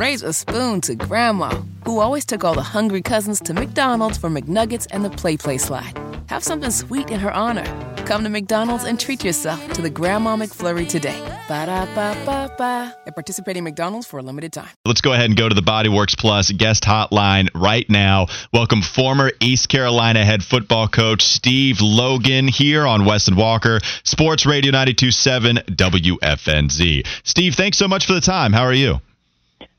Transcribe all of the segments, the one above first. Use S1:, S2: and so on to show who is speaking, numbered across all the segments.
S1: raise a spoon to Grandma, who always took all the hungry cousins to McDonald's for McNuggets and the Play Play slide. Have something sweet in her honor. Come to McDonald's and treat yourself to the Grandma McFlurry today. Ba da ba ba ba. At participating McDonald's for a limited time.
S2: Let's go ahead and go to the Bodyworks Plus guest hotline right now. Welcome former East Carolina head football coach Steve Logan here on Wes and Walker, Sports Radio 927 WFNZ. Steve, thanks so much for the time. How are you?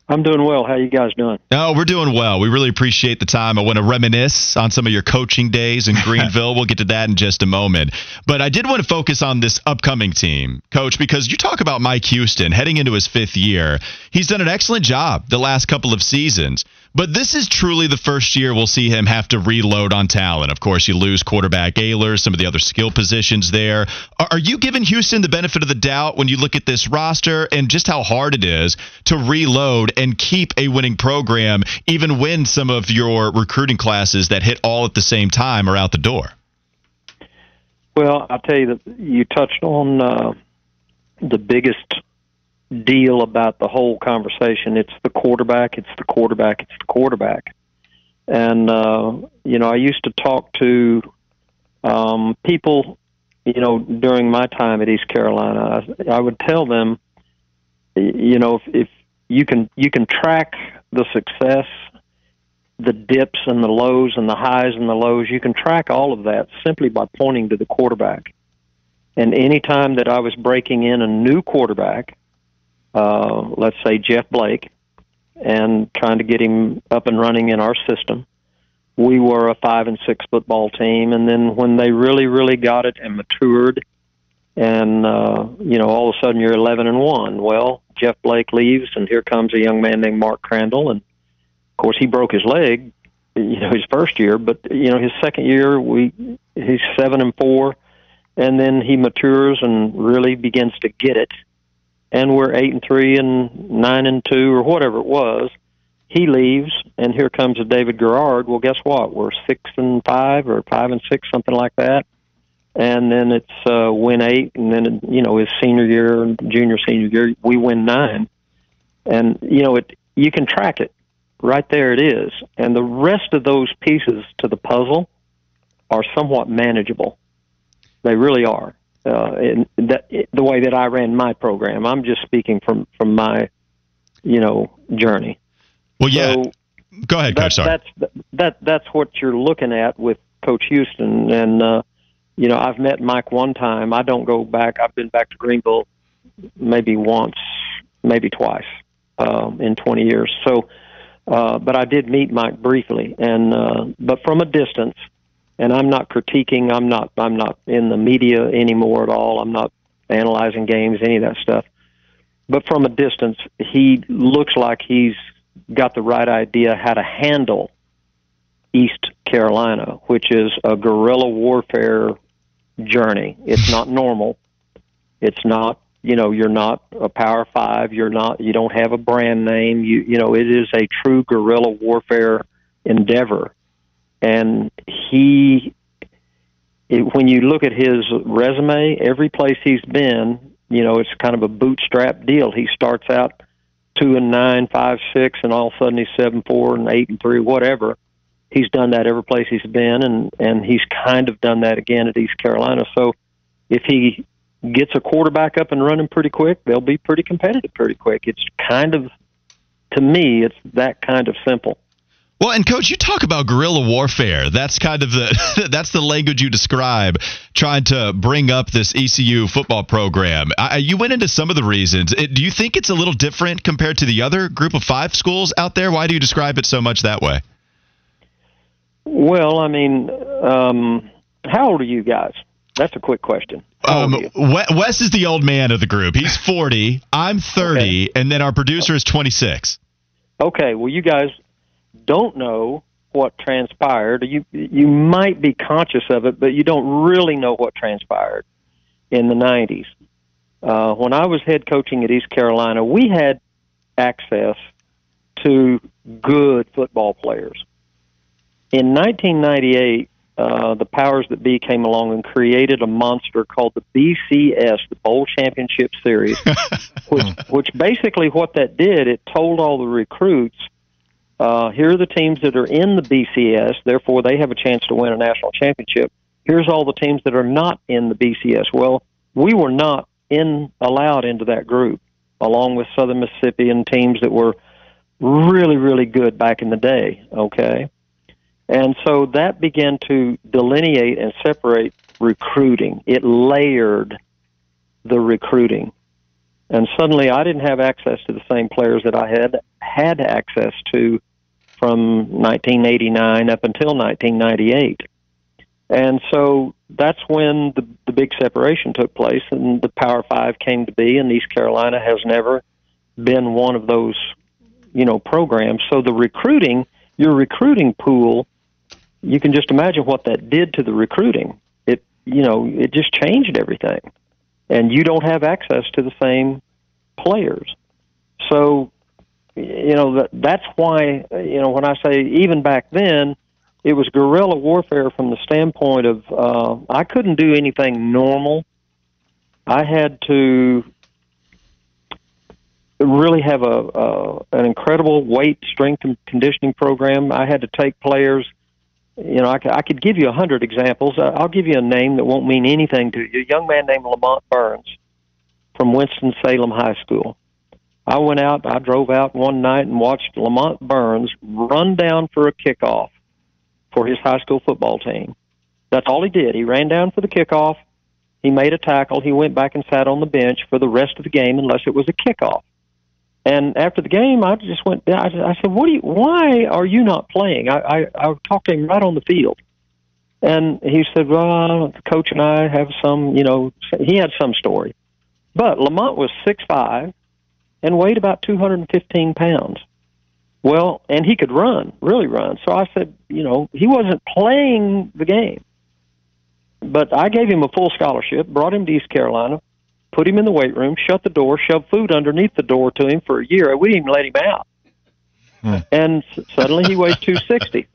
S3: I'm doing well. How you guys doing?
S2: Oh, we're doing well. We really appreciate the time. I want to reminisce on some of your coaching days in Greenville. we'll get to that in just a moment. But I did want to focus on this upcoming team, coach, because you talk about Mike Houston heading into his fifth year. He's done an excellent job the last couple of seasons. But this is truly the first year we'll see him have to reload on talent. Of course, you lose quarterback Ahlers, some of the other skill positions there. Are you giving Houston the benefit of the doubt when you look at this roster and just how hard it is to reload and keep a winning program, even when some of your recruiting classes that hit all at the same time are out the door?
S3: Well, I'll tell you that you touched on uh, the biggest deal about the whole conversation. It's the quarterback. It's the quarterback. It's the quarterback. And uh, you know, I used to talk to um, people. You know, during my time at East Carolina, I, I would tell them, you know, if, if you can you can track the success, the dips and the lows and the highs and the lows. You can track all of that simply by pointing to the quarterback. And any time that I was breaking in a new quarterback, uh, let's say Jeff Blake, and trying to get him up and running in our system. We were a five and six football team, and then when they really, really got it and matured, and uh, you know, all of a sudden you're eleven and one. Well, Jeff Blake leaves, and here comes a young man named Mark Crandell, and of course he broke his leg, you know, his first year, but you know, his second year we he's seven and four, and then he matures and really begins to get it and we're eight and three and nine and two or whatever it was. He leaves, and here comes a David Garrard. Well, guess what? We're six and five or five and six, something like that. And then it's uh, win eight, and then you know his senior year, junior senior year, we win nine, and you know it. You can track it right there. It is, and the rest of those pieces to the puzzle are somewhat manageable. They really are uh, in that, the way that I ran my program. I'm just speaking from from my, you know, journey.
S2: Well, yeah. So Go ahead, Coach.
S3: Sorry. That's that that's what you're looking at with Coach Houston, and uh, you know, I've met Mike one time. I don't go back. I've been back to Greenville maybe once, maybe twice um, in 20 years. So, uh, but I did meet Mike briefly, and uh, but from a distance and I'm not critiquing. I'm not. I'm not in the media anymore at all. I'm not analyzing games, any of that stuff. But from a distance, he looks like he's got the right idea how to handle East Carolina, which is a guerrilla warfare journey. It's not normal. It's not, you know, you're not a Power Five. You're not. You don't have a brand name. You, you know, it is a true guerrilla warfare endeavor and he when you look at his resume, every place he's been, you know, it's kind of a bootstrap deal. He starts out two and nine, five, six, and all of a sudden he's seven, four, and eight and three, whatever. He's done that every place he's been, and and he's kind of done that again at East Carolina. So if he gets a quarterback up and running pretty quick, they'll be pretty competitive pretty quick. It's kind of, to me, it's that kind of simple.
S2: Well, and coach, you talk about guerrilla warfare. That's kind of the that's the language you describe trying to bring up this ECU football program. I, you went into some of the reasons. It, do you think it's a little different compared to the other group of five schools out there? Why do you describe it so much that way?
S3: Well, I mean, um, how old are you guys? That's a quick question.
S2: Um, Wes is the old man of the group. He's 40. I'm 30, okay. and then our producer is 26.
S3: Okay, well, you guys don't know what transpired. You you might be conscious of it, but you don't really know what transpired in the '90s. Uh, when I was head coaching at East Carolina, we had access to good football players. In 1998, uh, uh, the powers that be came along and created a monster called the BCS, the Bowl Championship Series, which, which basically what that did, it told all the recruits, uh, here are the teams that are in the BCS, therefore they have a chance to win a national championship. Here's all the teams that are not in the BCS. Well, we were not in allowed into that group, along with Southern Mississippi and teams that were really, really good back in the day. Okay, and so that began to delineate and separate recruiting. It layered the recruiting. And suddenly I didn't have access to the same players that I had had access to from 1989 up until 1998. And so that's when the, the big separation took place and the Power Five came to be, and East Carolina has never been one of those, you know, programs. So the recruiting, your recruiting pool you can just imagine what that did to the recruiting. It you know it just changed everything, and you don't have access to the same players. So you know that that's why you know when I say even back then it was guerrilla warfare from the standpoint of uh, I couldn't do anything normal. I had to really have a, a an incredible weight strength and conditioning program. I had to take players you know, I, I could give you a hundred examples. I'll give you a name that won't mean anything to you. A young man named Lamont Burns from Winston Salem High School. I went out. I drove out one night and watched Lamont Burns run down for a kickoff for his high school football team. That's all he did. He ran down for the kickoff. He made a tackle. He went back and sat on the bench for the rest of the game, unless it was a kickoff. And after the game, I just went. I, I said, "What do you? Why are you not playing?" I, I I talked to him right on the field, and he said, "Well, the coach and I have some. You know, he had some story." But Lamont was six five, and weighed about two hundred and fifteen pounds. Well, and he could run, really run. So I said, you know, he wasn't playing the game, but I gave him a full scholarship, brought him to East Carolina, put him in the weight room, shut the door, shoved food underneath the door to him for a year. We didn't even let him out. Hmm. And suddenly he weighs 260.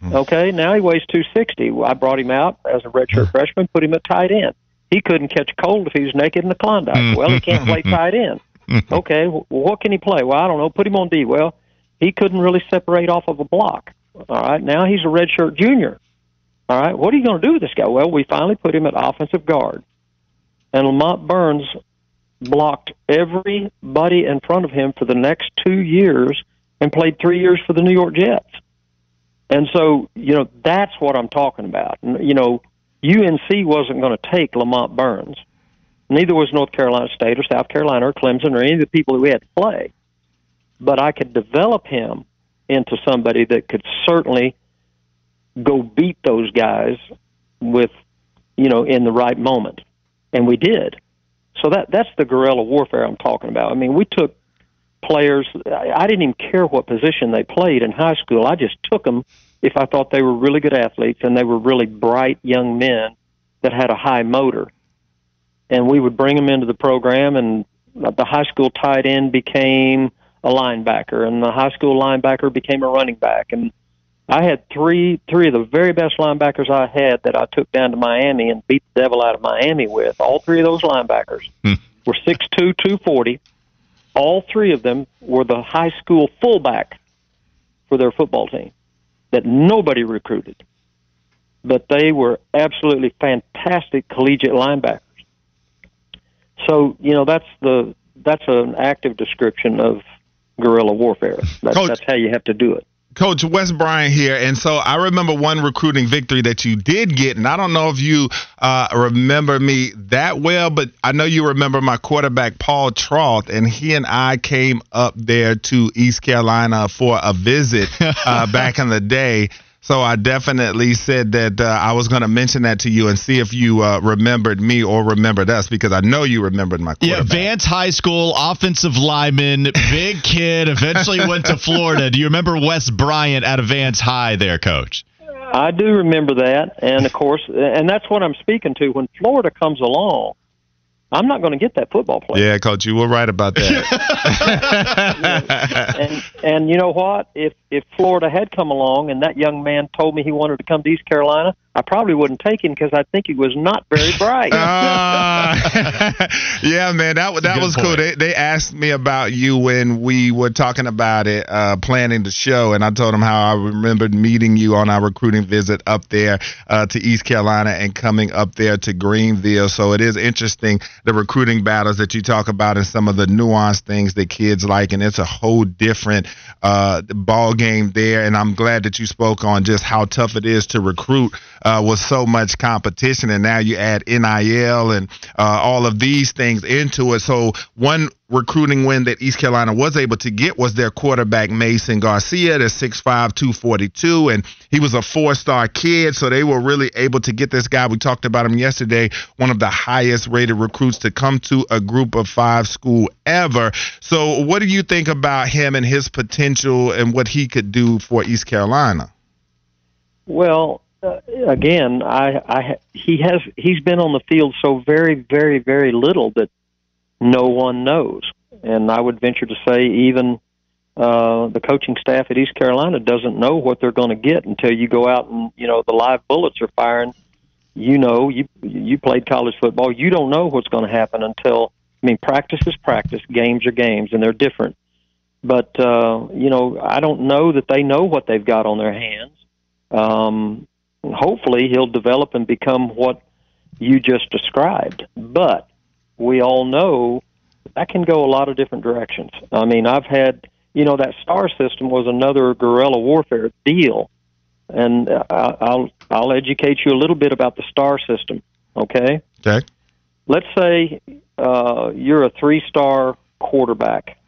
S3: Hmm. Okay, now he weighs 260. I brought him out as a redshirt hmm. freshman, put him at tight end. He couldn't catch a cold if he was naked in the Klondike. Hmm. Well, he can't play tight end. Okay, well, what can he play? Well, I don't know. Put him on D. Well, he couldn't really separate off of a block. All right, now he's a redshirt junior. All right, what are you going to do with this guy? Well, we finally put him at offensive guard and Lamont Burns blocked everybody in front of him for the next two years and played three years for the New York Jets. And so, you know, that's what I'm talking about. You know, UNC wasn't going to take Lamont Burns. Neither was North Carolina State or South Carolina or Clemson or any of the people that we had to play. But I could develop him into somebody that could certainly go beat those guys with, you know, in the right moment and we did. So that that's the guerrilla warfare I'm talking about. I mean, we took players. I didn't even care what position they played in high school. I just took them if I thought they were really good athletes and they were really bright young men that had a high motor. And we would bring them into the program, and the high school tight end became a linebacker, and the high school linebacker became a running back, and I had three three of the very best linebackers I had that I took down to Miami and beat the devil out of Miami with. All three of those linebackers hmm. were six two, two forty. All three of them were the high school fullback for their football team that nobody recruited. But they were absolutely fantastic collegiate linebackers. So, you know, that's the that's an active description of guerrilla warfare. That's, Coach, that's how you have to do it.
S4: Coach Wes Bryant here, and so I remember one recruiting victory that you did get, and I don't know if you uh, remember me that well, but I know you remember my quarterback Paul Troth, and he and I came up there to East Carolina for a visit uh, back in the day. So I definitely said that uh, I was going to mention that to you and see if you uh, remembered me or remembered us because I know you remembered my
S2: Yeah, Vance High School offensive lineman, big kid, eventually went to Florida. Do you remember Wes Bryant out of Vance High there, Coach?
S3: I do remember that, and of course, and that's what I'm speaking to. When Florida comes along, I'm not going to get that football player.
S4: Yeah, coach, you were right about that.
S3: and and you know what? If if Florida had come along and that young man told me he wanted to come to East Carolina, I probably wouldn't take him because I think he was not very bright.
S4: uh, yeah, man, that that was point. cool. They they asked me about you when we were talking about it, uh, planning the show, and I told them how I remembered meeting you on our recruiting visit up there uh, to East Carolina and coming up there to Greenville. So it is interesting the recruiting battles that you talk about and some of the nuanced things that kids like, and it's a whole different uh, ball game there. And I'm glad that you spoke on just how tough it is to recruit uh, with so much competition, and now you add NIL and uh, all of these things into it. So one recruiting win that East Carolina was able to get was their quarterback Mason Garcia, the 6'5", 242, and he was a four-star kid, so they were really able to get this guy. We talked about him yesterday, one of the highest rated recruits to come to a group of five school ever. So what do you think about him and his potential and what he could do for East Carolina?
S3: Well, uh, again, I, I he has he's been on the field so very, very, very little that no one knows, and I would venture to say even uh, the coaching staff at East Carolina doesn't know what they're going to get until you go out and you know the live bullets are firing. You know, you you played college football. You don't know what's going to happen until I mean, practice is practice, games are games, and they're different. But uh, you know, I don't know that they know what they've got on their hands. Um, hopefully he'll develop and become what you just described. But we all know that can go a lot of different directions. I mean, I've had, you know, that star system was another guerrilla warfare deal, and I'll I'll educate you a little bit about the star system. Okay.
S4: Okay.
S3: Let's say uh, you're a three-star quarterback,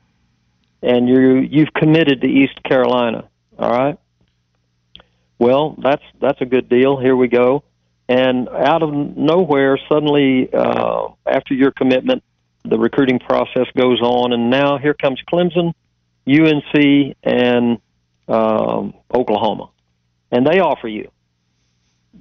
S3: and you you've committed to East Carolina. All right well, that's that's a good deal. Here we go. And out of nowhere, suddenly, uh, after your commitment, the recruiting process goes on, and now here comes Clemson, UNC, and um, Oklahoma, and they offer you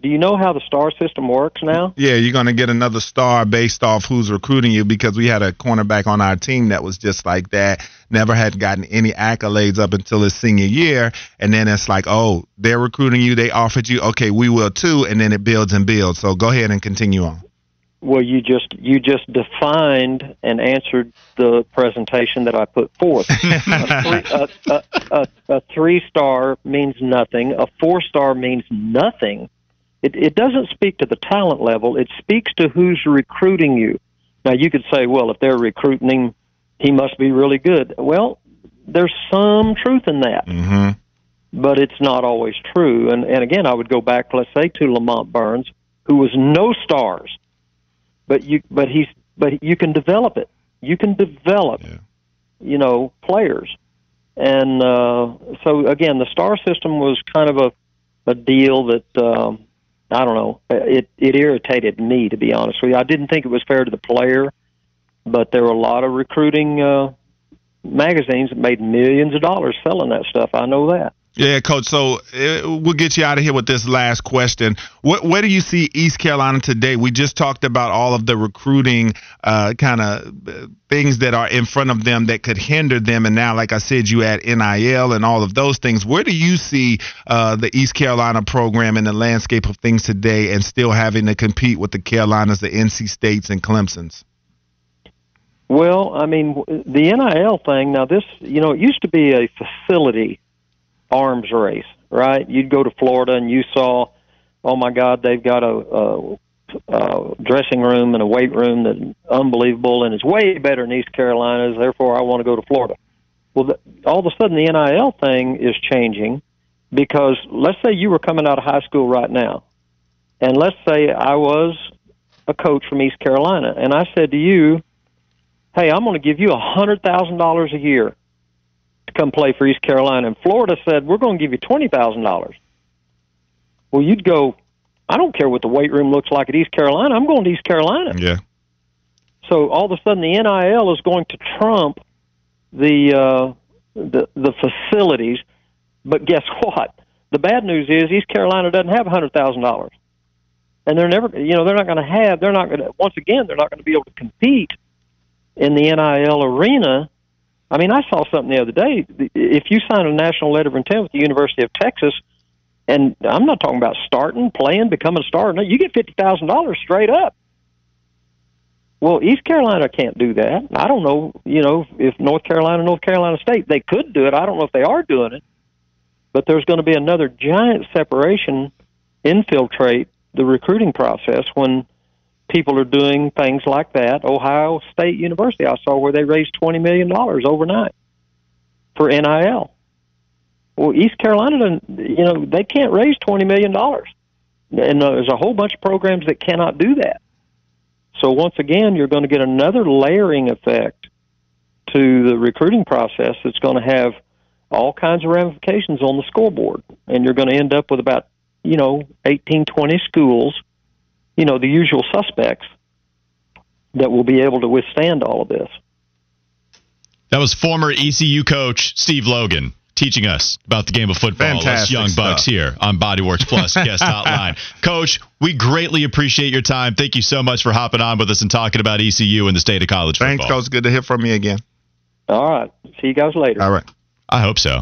S3: do you know how the star system works now?
S4: Yeah, you're going to get another star based off who's recruiting you because we had a cornerback on our team that was just like that. Never had gotten any accolades up until his senior year. And then it's like, oh, they're recruiting you. They offered you. Okay, we will too. And then it builds and builds. So go ahead and continue on.
S3: Well, you just you just defined and answered the presentation that I put forth. a, three, a, a, a, a three star means nothing. A four star means nothing it, it doesn't speak to the talent level. It speaks to who's recruiting you. Now, you could say, well, if they're recruiting him, he must be really good. Well, there's some truth in that.
S4: Mm-hmm.
S3: But it's not always true. And, and again, I would go back, let's say, to Lamont Burns, who was no stars, but you, but he's, but you can develop it. You can develop, yeah. you know, players. And uh, so again, the star system was kind of a, a deal that um, I don't know. It it irritated me to be honest with you. I didn't think it was fair to the player, but there were a lot of recruiting uh, magazines that made millions of dollars selling that stuff. I know that.
S4: Yeah, coach. So uh, we'll get you out of here with this last question. What, where do you see East Carolina today? We just talked about all of the recruiting uh, kind of things that are in front of them that could hinder them, and now, like I said, you add NIL and all of those things. Where do you see uh, the East Carolina program in the landscape of things today, and still having to compete with the Carolinas, the NC States, and Clemson's?
S3: Well, I mean, the NIL thing. Now, this, you know, it used to be a facility arms race, right? You'd go to Florida and you saw, oh my God, they've got a, a, a dressing room and a weight room that's unbelievable and it's way better than East Carolina's. Therefore, I want to go to Florida. Well, the, all of a sudden, the NIL thing is changing because let's say you were coming out of high school right now, and let's say I was a coach from East Carolina, and I said to you, "Hey, I'm going to give you a hundred thousand dollars a year to come play for East Carolina. And Florida said, we're going to give you $20,000. Well, you'd go, I don't care what the weight room looks like at East Carolina. I'm going to East Carolina.
S4: Yeah.
S3: So all of a sudden, the NIL is going to trump the uh, the the facilities. But guess what? The bad news is East Carolina doesn't have a hundred thousand dollars. and they're never, you know, they're not going to have, they're not going to, once again, they're not going to be able to compete in the NIL arena. I mean, I saw something the other day. If you sign a national letter of intent with the University of Texas, and I'm not talking about starting, playing, becoming a starter, no, you get fifty thousand dollars straight up. Well, East Carolina can't do that. I don't know, you know, if North Carolina, North Carolina State, they could do it. I don't know if they are doing it. But there's going to be another giant separation infiltrate the recruiting process when people are doing things like that. Ohio State University, I saw where they raised $20 million overnight for NIL. Well, East Carolina, you know, they can't raise $20 million. And uh, there's a whole bunch of programs that cannot do that. So once again, you're going to get another layering effect to the recruiting process that's going to have all kinds of ramifications on the scoreboard. And you're going to end up with about, you know, 18, 20 schools, you know, the usual suspects that will be able to withstand all of this.
S2: That was former ECU coach Steve Logan teaching us about the game of football.
S4: Fantastic
S2: us young
S4: stuff.
S2: bucks here on Bodyworks Plus guest hotline. Coach, we greatly appreciate your time. Thank you so much for hopping on with us and talking about ECU and the state of college football.
S4: Thanks,
S2: football.
S4: Coach. Good to hear from you again.
S3: All right. See you guys later.
S4: All right.
S2: I hope so.